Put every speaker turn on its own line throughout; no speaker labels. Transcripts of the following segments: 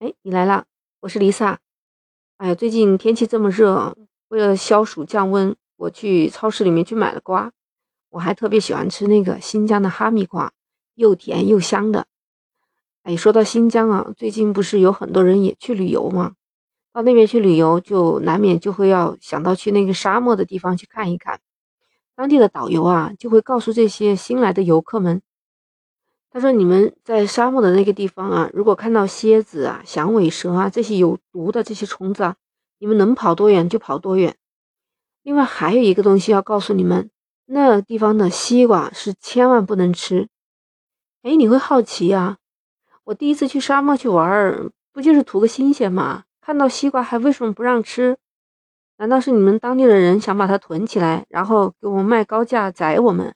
哎，你来啦！我是丽萨。哎呀，最近天气这么热，为了消暑降温，我去超市里面去买了瓜。我还特别喜欢吃那个新疆的哈密瓜，又甜又香的。哎，说到新疆啊，最近不是有很多人也去旅游吗？到那边去旅游，就难免就会要想到去那个沙漠的地方去看一看。当地的导游啊，就会告诉这些新来的游客们。他说：“你们在沙漠的那个地方啊，如果看到蝎子啊、响尾蛇啊这些有毒的这些虫子啊，你们能跑多远就跑多远。另外还有一个东西要告诉你们，那地方的西瓜是千万不能吃。哎，你会好奇啊？我第一次去沙漠去玩，不就是图个新鲜吗？看到西瓜还为什么不让吃？难道是你们当地的人想把它囤起来，然后给我们卖高价宰我们？”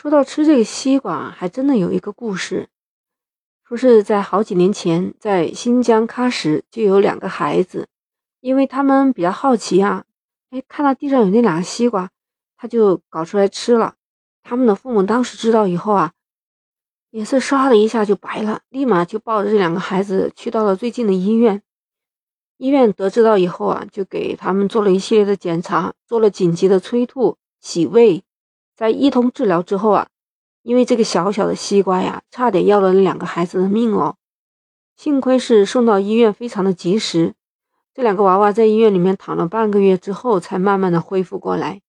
说到吃这个西瓜，还真的有一个故事，说是在好几年前，在新疆喀什就有两个孩子，因为他们比较好奇啊，哎，看到地上有那两个西瓜，他就搞出来吃了。他们的父母当时知道以后啊，脸色唰的一下就白了，立马就抱着这两个孩子去到了最近的医院。医院得知到以后啊，就给他们做了一系列的检查，做了紧急的催吐、洗胃。在一通治疗之后啊，因为这个小小的西瓜呀，差点要了那两个孩子的命哦。幸亏是送到医院非常的及时，这两个娃娃在医院里面躺了半个月之后，才慢慢的恢复过来。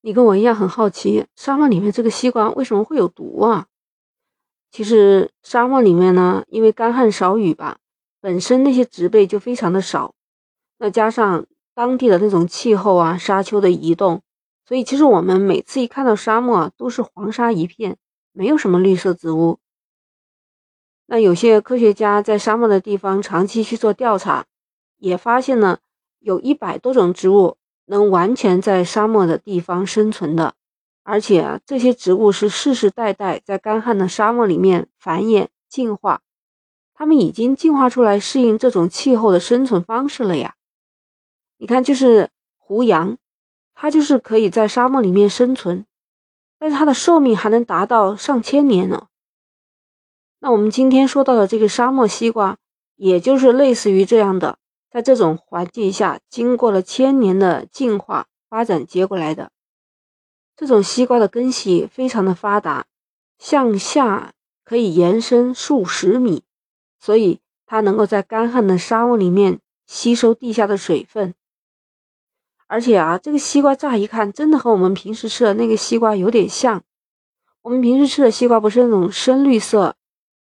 你跟我一样很好奇，沙漠里面这个西瓜为什么会有毒啊？其实沙漠里面呢，因为干旱少雨吧，本身那些植被就非常的少，那加上当地的那种气候啊，沙丘的移动。所以，其实我们每次一看到沙漠，都是黄沙一片，没有什么绿色植物。那有些科学家在沙漠的地方长期去做调查，也发现呢，有一百多种植物能完全在沙漠的地方生存的，而且啊，这些植物是世世代代在干旱的沙漠里面繁衍进化，它们已经进化出来适应这种气候的生存方式了呀。你看，就是胡杨。它就是可以在沙漠里面生存，但是它的寿命还能达到上千年呢。那我们今天说到的这个沙漠西瓜，也就是类似于这样的，在这种环境下经过了千年的进化发展结过来的。这种西瓜的根系非常的发达，向下可以延伸数十米，所以它能够在干旱的沙漠里面吸收地下的水分。而且啊，这个西瓜乍一看，真的和我们平时吃的那个西瓜有点像。我们平时吃的西瓜不是那种深绿色、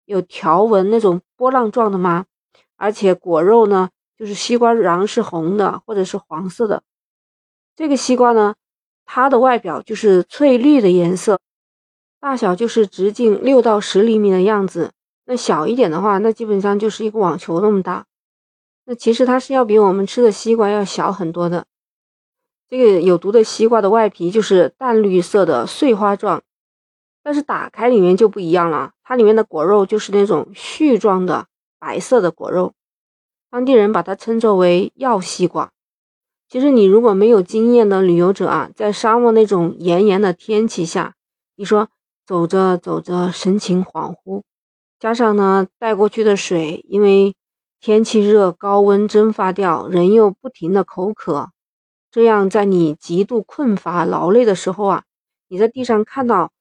有条纹那种波浪状的吗？而且果肉呢，就是西瓜瓤是红的或者是黄色的。这个西瓜呢，它的外表就是翠绿的颜色，大小就是直径六到十厘米的样子。那小一点的话，那基本上就是一个网球那么大。那其实它是要比我们吃的西瓜要小很多的。这个有毒的西瓜的外皮就是淡绿色的碎花状，但是打开里面就不一样了，它里面的果肉就是那种絮状的白色的果肉。当地人把它称作为药西瓜。其实你如果没有经验的旅游者啊，在沙漠那种炎炎的天气下，你说走着走着神情恍惚，加上呢带过去的水，因为天气热高温蒸发掉，人又不停的口渴。这样，在你极度困乏、劳累的时候啊，你在地上看到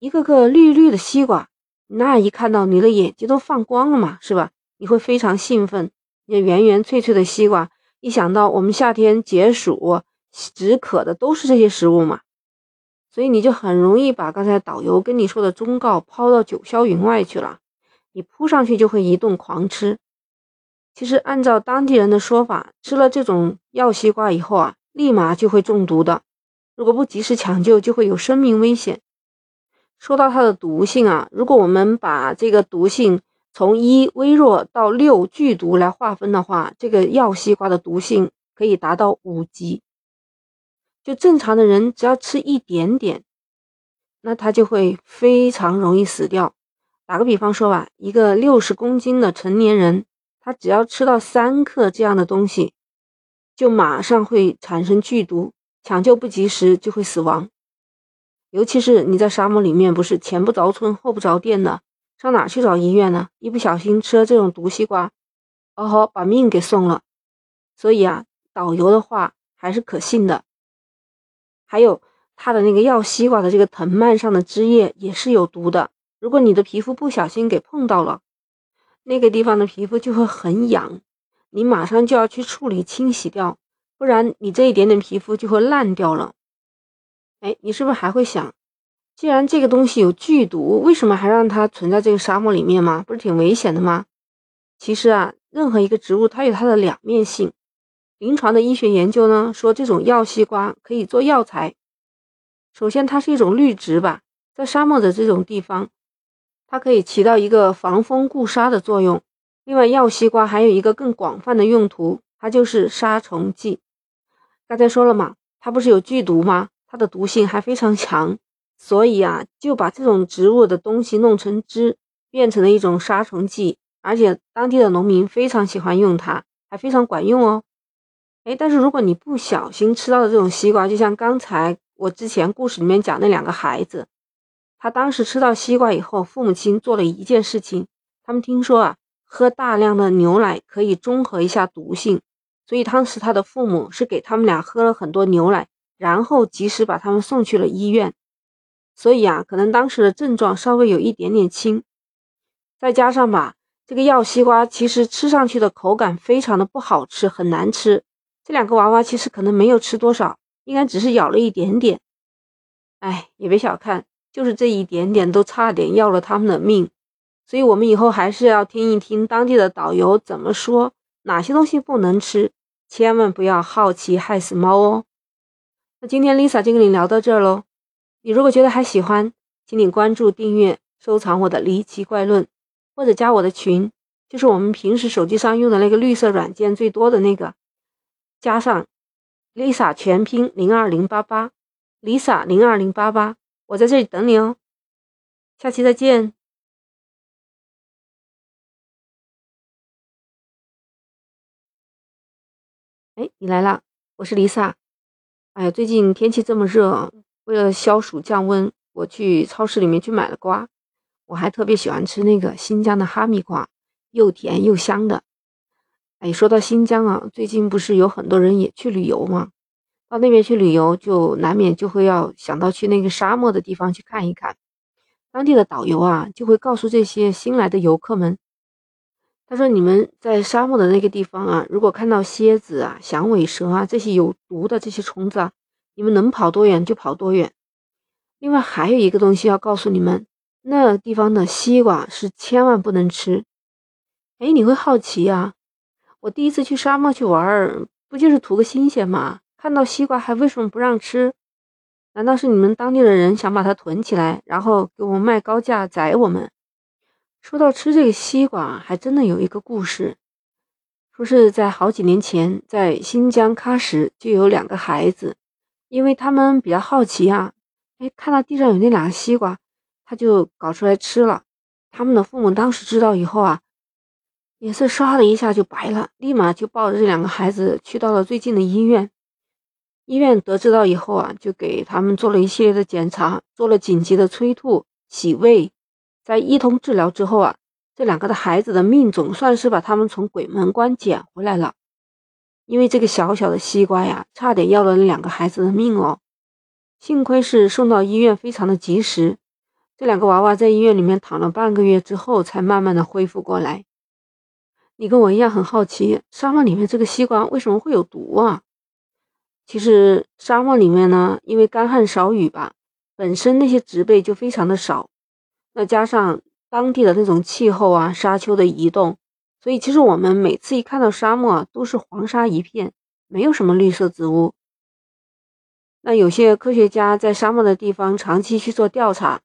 一个个绿绿的西瓜，那一看到你的眼睛都放光了嘛，是吧？你会非常兴奋。那圆圆脆脆的西瓜，一想到我们夏天解暑止渴的都是这些食物嘛，所以你就很容易把刚才导游跟你说的忠告抛到九霄云外去了。你扑上去就会一顿狂吃。其实按照当地人的说法，吃了这种药西瓜以后啊。立马就会中毒的，如果不及时抢救，就会有生命危险。说到它的毒性啊，如果我们把这个毒性从一微弱到六剧毒来划分的话，这个药西瓜的毒性可以达到五级。就正常的人只要吃一点点，那他就会非常容易死掉。打个比方说吧，一个六十公斤的成年人，他只要吃到三克这样的东西。就马上会产生剧毒，抢救不及时就会死亡。尤其是你在沙漠里面，不是前不着村后不着店的，上哪去找医院呢？一不小心吃了这种毒西瓜，哦吼把命给送了。所以啊，导游的话还是可信的。还有他的那个药西瓜的这个藤蔓上的枝叶也是有毒的，如果你的皮肤不小心给碰到了，那个地方的皮肤就会很痒，你马上就要去处理清洗掉，不然你这一点点皮肤就会烂掉了。哎，你是不是还会想？既然这个东西有剧毒，为什么还让它存在这个沙漠里面吗？不是挺危险的吗？其实啊，任何一个植物它有它的两面性。临床的医学研究呢，说这种药西瓜可以做药材。首先，它是一种绿植吧，在沙漠的这种地方，它可以起到一个防风固沙的作用。另外，药西瓜还有一个更广泛的用途，它就是杀虫剂。刚才说了嘛，它不是有剧毒吗？它的毒性还非常强。所以啊，就把这种植物的东西弄成汁，变成了一种杀虫剂，而且当地的农民非常喜欢用它，还非常管用哦。哎，但是如果你不小心吃到的这种西瓜，就像刚才我之前故事里面讲那两个孩子，他当时吃到西瓜以后，父母亲做了一件事情，他们听说啊，喝大量的牛奶可以中和一下毒性，所以当时他的父母是给他们俩喝了很多牛奶，然后及时把他们送去了医院。所以啊，可能当时的症状稍微有一点点轻，再加上吧，这个药西瓜其实吃上去的口感非常的不好吃，很难吃。这两个娃娃其实可能没有吃多少，应该只是咬了一点点。哎，也别小看，就是这一点点都差点要了他们的命。所以，我们以后还是要听一听当地的导游怎么说，哪些东西不能吃，千万不要好奇害死猫哦。那今天 Lisa 就跟你聊到这儿喽。你如果觉得还喜欢，请你关注、订阅、收藏我的离奇怪论，或者加我的群，就是我们平时手机上用的那个绿色软件最多的那个，加上 Lisa 全拼零二零八八，Lisa 零二零八八，我在这里等你哦。下期再见。哎，你来了，我是 Lisa。哎呀，最近天气这么热。为了消暑降温，我去超市里面去买了瓜。我还特别喜欢吃那个新疆的哈密瓜，又甜又香的。哎，说到新疆啊，最近不是有很多人也去旅游吗？到那边去旅游，就难免就会要想到去那个沙漠的地方去看一看。当地的导游啊，就会告诉这些新来的游客们，他说：“你们在沙漠的那个地方啊，如果看到蝎子啊、响尾蛇啊这些有毒的这些虫子啊。”你们能跑多远就跑多远。另外还有一个东西要告诉你们，那地方的西瓜是千万不能吃。哎，你会好奇呀？我第一次去沙漠去玩，不就是图个新鲜吗？看到西瓜还为什么不让吃？难道是你们当地的人想把它囤起来，然后给我们卖高价宰我们？说到吃这个西瓜，还真的有一个故事，说是在好几年前，在新疆喀什就有两个孩子。因为他们比较好奇啊，哎，看到地上有那两个西瓜，他就搞出来吃了。他们的父母当时知道以后啊，脸色唰的一下就白了，立马就抱着这两个孩子去到了最近的医院。医院得知到以后啊，就给他们做了一系列的检查，做了紧急的催吐、洗胃，在一通治疗之后啊，这两个的孩子的命总算是把他们从鬼门关捡回来了。因为这个小小的西瓜呀，差点要了那两个孩子的命哦。幸亏是送到医院，非常的及时。这两个娃娃在医院里面躺了半个月之后，才慢慢的恢复过来。你跟我一样很好奇，沙漠里面这个西瓜为什么会有毒啊？其实沙漠里面呢，因为干旱少雨吧，本身那些植被就非常的少，再加上当地的那种气候啊，沙丘的移动。所以，其实我们每次一看到沙漠，都是黄沙一片，没有什么绿色植物。那有些科学家在沙漠的地方长期去做调查，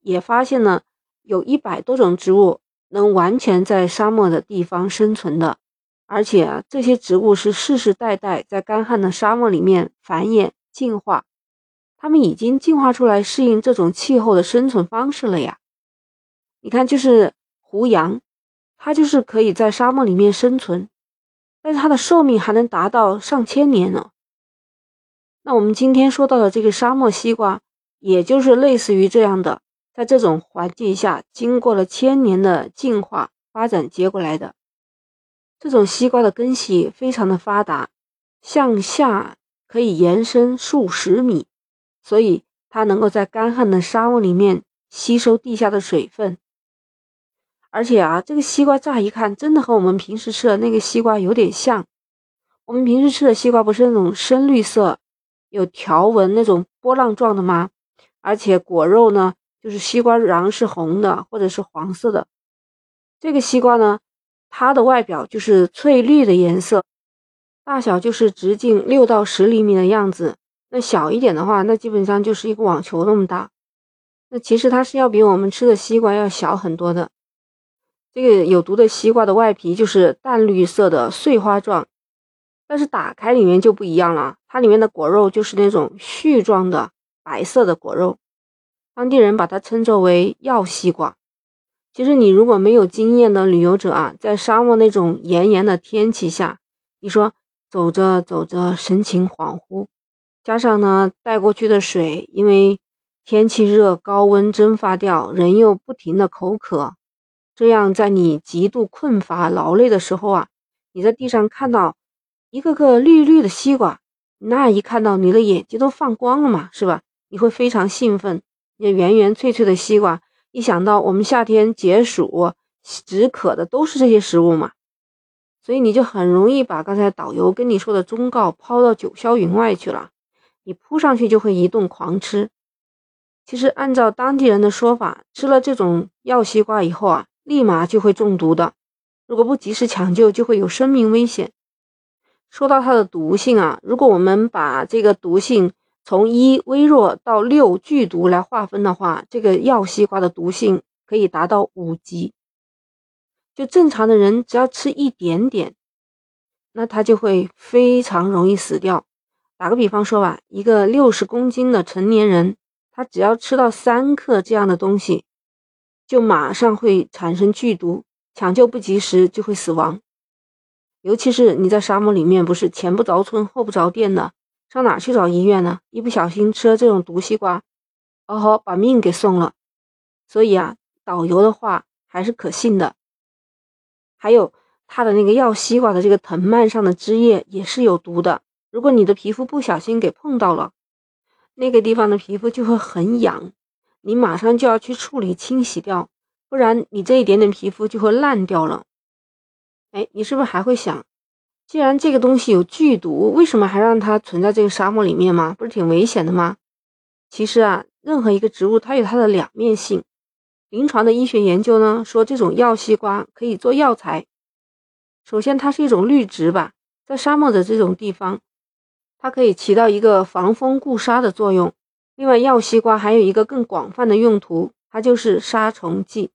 也发现呢，有一百多种植物能完全在沙漠的地方生存的，而且啊这些植物是世世代代在干旱的沙漠里面繁衍进化，它们已经进化出来适应这种气候的生存方式了呀。你看，就是胡杨。它就是可以在沙漠里面生存，但是它的寿命还能达到上千年呢。那我们今天说到的这个沙漠西瓜，也就是类似于这样的，在这种环境下经过了千年的进化发展结果来的。这种西瓜的根系非常的发达，向下可以延伸数十米，所以它能够在干旱的沙漠里面吸收地下的水分。而且啊，这个西瓜乍一看，真的和我们平时吃的那个西瓜有点像。我们平时吃的西瓜不是那种深绿色、有条纹那种波浪状的吗？而且果肉呢，就是西瓜瓤是红的或者是黄色的。这个西瓜呢，它的外表就是翠绿的颜色，大小就是直径六到十厘米的样子。那小一点的话，那基本上就是一个网球那么大。那其实它是要比我们吃的西瓜要小很多的。这个有毒的西瓜的外皮就是淡绿色的碎花状，但是打开里面就不一样了，它里面的果肉就是那种絮状的白色的果肉，当地人把它称作为药西瓜。其实你如果没有经验的旅游者啊，在沙漠那种炎炎的天气下，你说走着走着神情恍惚，加上呢带过去的水，因为天气热高温蒸发掉，人又不停的口渴。这样，在你极度困乏、劳累的时候啊，你在地上看到一个个绿绿的西瓜，那一看到你的眼睛都放光了嘛，是吧？你会非常兴奋。那圆圆脆脆的西瓜，一想到我们夏天解暑止渴的都是这些食物嘛，所以你就很容易把刚才导游跟你说的忠告抛到九霄云外去了。你扑上去就会一顿狂吃。其实按照当地人的说法，吃了这种药西瓜以后啊。立马就会中毒的，如果不及时抢救，就会有生命危险。说到它的毒性啊，如果我们把这个毒性从一微弱到六剧毒来划分的话，这个药西瓜的毒性可以达到五级。就正常的人只要吃一点点，那他就会非常容易死掉。打个比方说吧，一个六十公斤的成年人，他只要吃到三克这样的东西。就马上会产生剧毒，抢救不及时就会死亡。尤其是你在沙漠里面，不是前不着村后不着店的，上哪去找医院呢？一不小心吃了这种毒西瓜，哦吼，把命给送了。所以啊，导游的话还是可信的。还有他的那个药西瓜的这个藤蔓上的枝叶也是有毒的，如果你的皮肤不小心给碰到了，那个地方的皮肤就会很痒。你马上就要去处理清洗掉，不然你这一点点皮肤就会烂掉了。哎，你是不是还会想，既然这个东西有剧毒，为什么还让它存在这个沙漠里面吗？不是挺危险的吗？其实啊，任何一个植物它有它的两面性。临床的医学研究呢，说这种药西瓜可以做药材。首先，它是一种绿植吧，在沙漠的这种地方，它可以起到一个防风固沙的作用。另外，药西瓜还有一个更广泛的用途，它就是杀虫剂。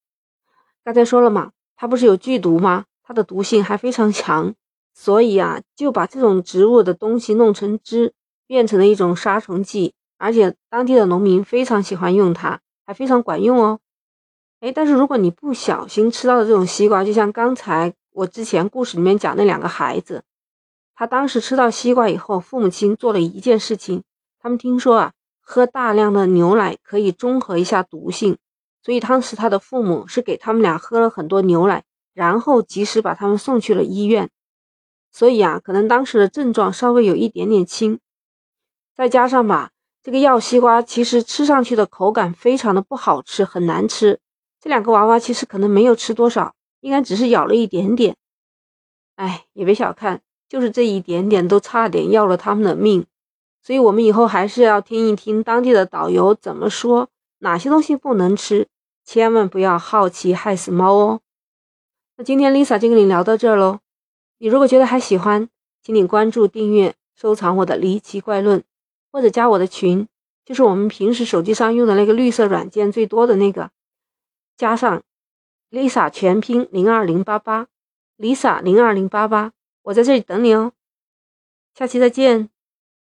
刚才说了嘛，它不是有剧毒吗？它的毒性还非常强，所以啊，就把这种植物的东西弄成汁，变成了一种杀虫剂。而且当地的农民非常喜欢用它，还非常管用哦。哎，但是如果你不小心吃到的这种西瓜，就像刚才我之前故事里面讲那两个孩子，他当时吃到西瓜以后，父母亲做了一件事情，他们听说啊。喝大量的牛奶可以中和一下毒性，所以当时他的父母是给他们俩喝了很多牛奶，然后及时把他们送去了医院。所以啊，可能当时的症状稍微有一点点轻，再加上吧，这个药西瓜其实吃上去的口感非常的不好吃，很难吃。这两个娃娃其实可能没有吃多少，应该只是咬了一点点。哎，也别小看，就是这一点点都差点要了他们的命。所以，我们以后还是要听一听当地的导游怎么说，哪些东西不能吃，千万不要好奇害死猫哦。那今天 Lisa 就跟你聊到这儿喽。你如果觉得还喜欢，请你关注、订阅、收藏我的离奇怪论，或者加我的群，就是我们平时手机上用的那个绿色软件最多的那个，加上 Lisa 全拼零二零八八，Lisa 零二零八八，我在这里等你哦。下期再见。